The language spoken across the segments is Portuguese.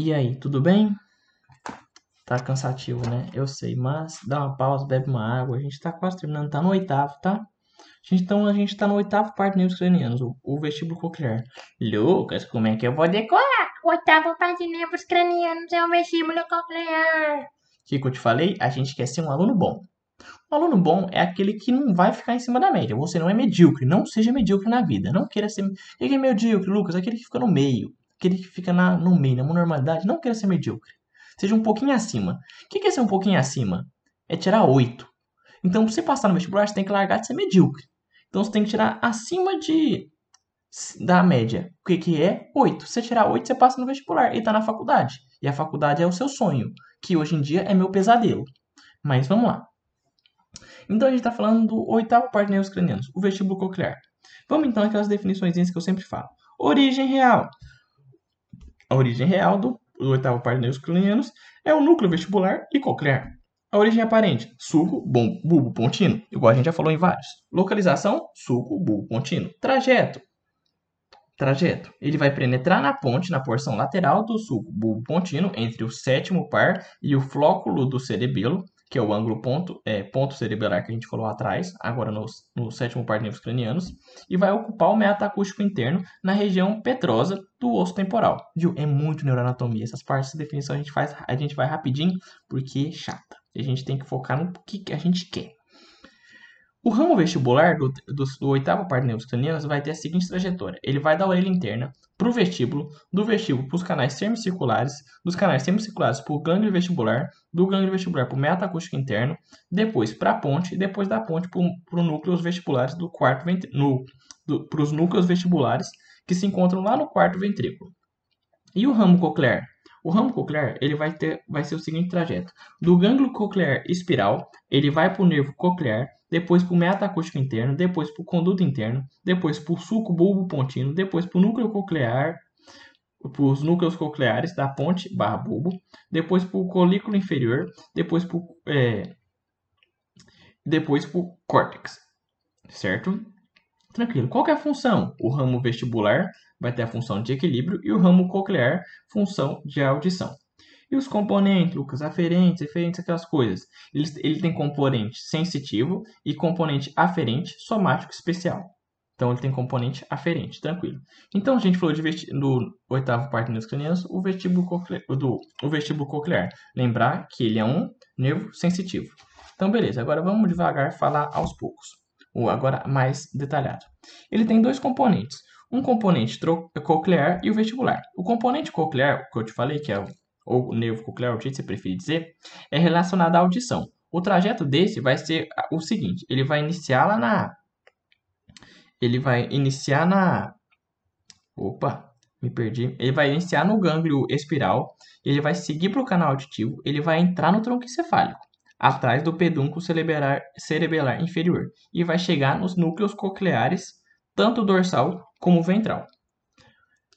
E aí, tudo bem? Tá cansativo, né? Eu sei, mas dá uma pausa, bebe uma água. A gente tá quase terminando, tá no oitavo, tá? Então a gente tá no oitavo parte de nervos cranianos, o, o vestíbulo coclear. Lucas, como é que eu vou decorar? O oitavo parte de nervos cranianos é o vestíbulo coclear. O que, que eu te falei? A gente quer ser um aluno bom. Um aluno bom é aquele que não vai ficar em cima da média. Você não é medíocre. Não seja medíocre na vida. Não queira ser. Quem é medíocre, Lucas? Aquele que fica no meio. Aquele que fica na, no meio, na normalidade. Não queira ser medíocre. Seja um pouquinho acima. O que é ser um pouquinho acima? É tirar 8. Então, para você passar no vestibular, você tem que largar de ser medíocre. Então, você tem que tirar acima de da média. O que, que é? 8. Se você tirar 8, você passa no vestibular e está na faculdade. E a faculdade é o seu sonho, que hoje em dia é meu pesadelo. Mas vamos lá. Então a gente está falando do oitavo parte de nervos cranianos, o vestíbulo coclear. Vamos então àquelas definições que eu sempre falo. Origem real. A origem real do, do oitavo parte de nervos cranianos é o núcleo vestibular e coclear. A origem aparente, suco, bom, bulbo pontino, igual a gente já falou em vários. Localização, suco, bulbo pontino. Trajeto, trajeto. Ele vai penetrar na ponte, na porção lateral do suco bulbo pontino, entre o sétimo par e o flóculo do cerebelo, que é o ângulo ponto, é, ponto cerebelar que a gente falou atrás, agora no, no sétimo par de nervos cranianos, e vai ocupar o metaacústico interno na região petrosa do osso temporal. Viu? É muito neuroanatomia. Essas partes de definição a gente, faz, a gente vai rapidinho, porque é chata. A gente tem que focar no que a gente quer. O ramo vestibular do, do, do oitavo par de nervos cranianos vai ter a seguinte trajetória. Ele vai da orelha interna para o vestíbulo, do vestíbulo para os canais semicirculares, dos canais semicirculares para o gânglio vestibular, do gânglio vestibular para o metaacústico interno, depois para a ponte, e depois da ponte para os núcleos vestibulares do quarto no, para os núcleos vestibulares que se encontram lá no quarto ventrículo. E o ramo coclear? O ramo coclear ele vai, ter, vai ser o seguinte trajeto. Do gânglio coclear espiral, ele vai para o nervo coclear, depois para o metaacústico interno, depois para o conduto interno, depois para o suco bulbo pontino, depois para o núcleo coclear, para os núcleos cocleares da ponte barra bulbo, depois para o colículo inferior, depois para o é, depois para o córtex, certo? Tranquilo. Qual é a função? O ramo vestibular vai ter a função de equilíbrio e o ramo coclear, função de audição. E os componentes, Lucas, aferentes, eferentes, aquelas coisas. Ele, ele tem componente sensitivo e componente aferente, somático especial. Então ele tem componente aferente, tranquilo. Então a gente falou de do oitavo parte dos cranianos, o vestíbulo coclear, do o vestíbulo coclear. Lembrar que ele é um nervo sensitivo. Então beleza, agora vamos devagar falar aos poucos. Agora mais detalhado. Ele tem dois componentes. Um componente coclear e o vestibular. O componente coclear, que eu te falei, que é o ou nervo coclear, o que você preferir dizer, é relacionado à audição. O trajeto desse vai ser o seguinte, ele vai iniciar lá na... Ele vai iniciar na... Opa, me perdi. Ele vai iniciar no gânglio espiral, ele vai seguir para o canal auditivo, ele vai entrar no tronco encefálico, atrás do pedúnculo cerebelar, cerebelar inferior, e vai chegar nos núcleos cocleares, tanto dorsal como ventral.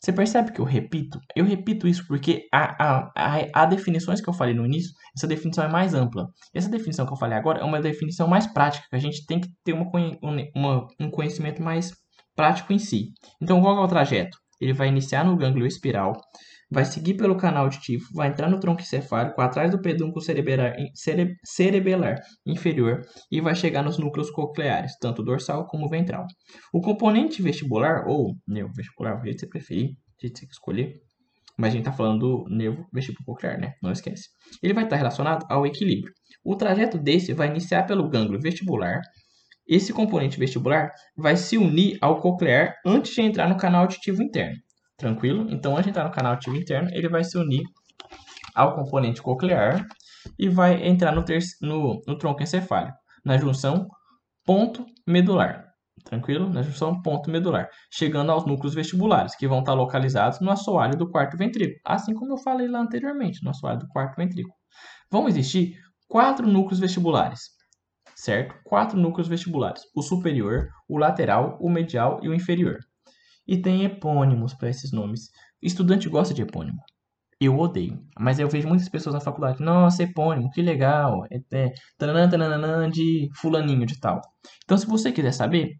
Você percebe que eu repito? Eu repito isso porque a, definições que eu falei no início, essa definição é mais ampla. Essa definição que eu falei agora é uma definição mais prática, que a gente tem que ter uma, uma, um conhecimento mais prático em si. Então, qual é o trajeto? Ele vai iniciar no gânglio espiral, vai seguir pelo canal auditivo, vai entrar no tronco encefálico, atrás do pedúnculo cerebelar, cere, cerebelar inferior e vai chegar nos núcleos cocleares, tanto dorsal como ventral. O componente vestibular, ou nervo vestibular, o jeito que você preferir, o jeito que você escolher, mas a gente está falando do nervo vestíbulo coclear, né? Não esquece. Ele vai estar relacionado ao equilíbrio. O trajeto desse vai iniciar pelo gânglio vestibular. Esse componente vestibular vai se unir ao coclear antes de entrar no canal auditivo interno. Tranquilo? Então, antes de entrar no canal ativo interno, ele vai se unir ao componente coclear e vai entrar no, no, no tronco encefálico, na junção ponto medular. Tranquilo? Na junção ponto medular, chegando aos núcleos vestibulares, que vão estar localizados no assoalho do quarto ventrículo, assim como eu falei lá anteriormente, no assoalho do quarto ventrículo. Vão existir quatro núcleos vestibulares, certo? Quatro núcleos vestibulares: o superior, o lateral, o medial e o inferior e tem epônimos para esses nomes. Estudante gosta de epônimo. Eu odeio. Mas eu vejo muitas pessoas na faculdade. Nossa, epônimo, que legal. É, é de fulaninho de tal. Então, se você quiser saber,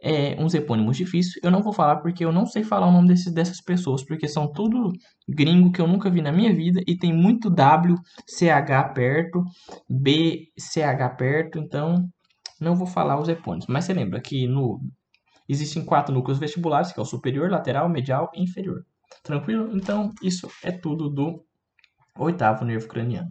é, uns epônimos difíceis. Eu não vou falar porque eu não sei falar o nome desses, dessas pessoas, porque são tudo gringo que eu nunca vi na minha vida e tem muito W, CH perto, B, CH perto, então não vou falar os epônimos. Mas você lembra que no existem quatro núcleos vestibulares, que é o superior, lateral, medial e inferior. Tranquilo? Então, isso é tudo do oitavo nervo craniano.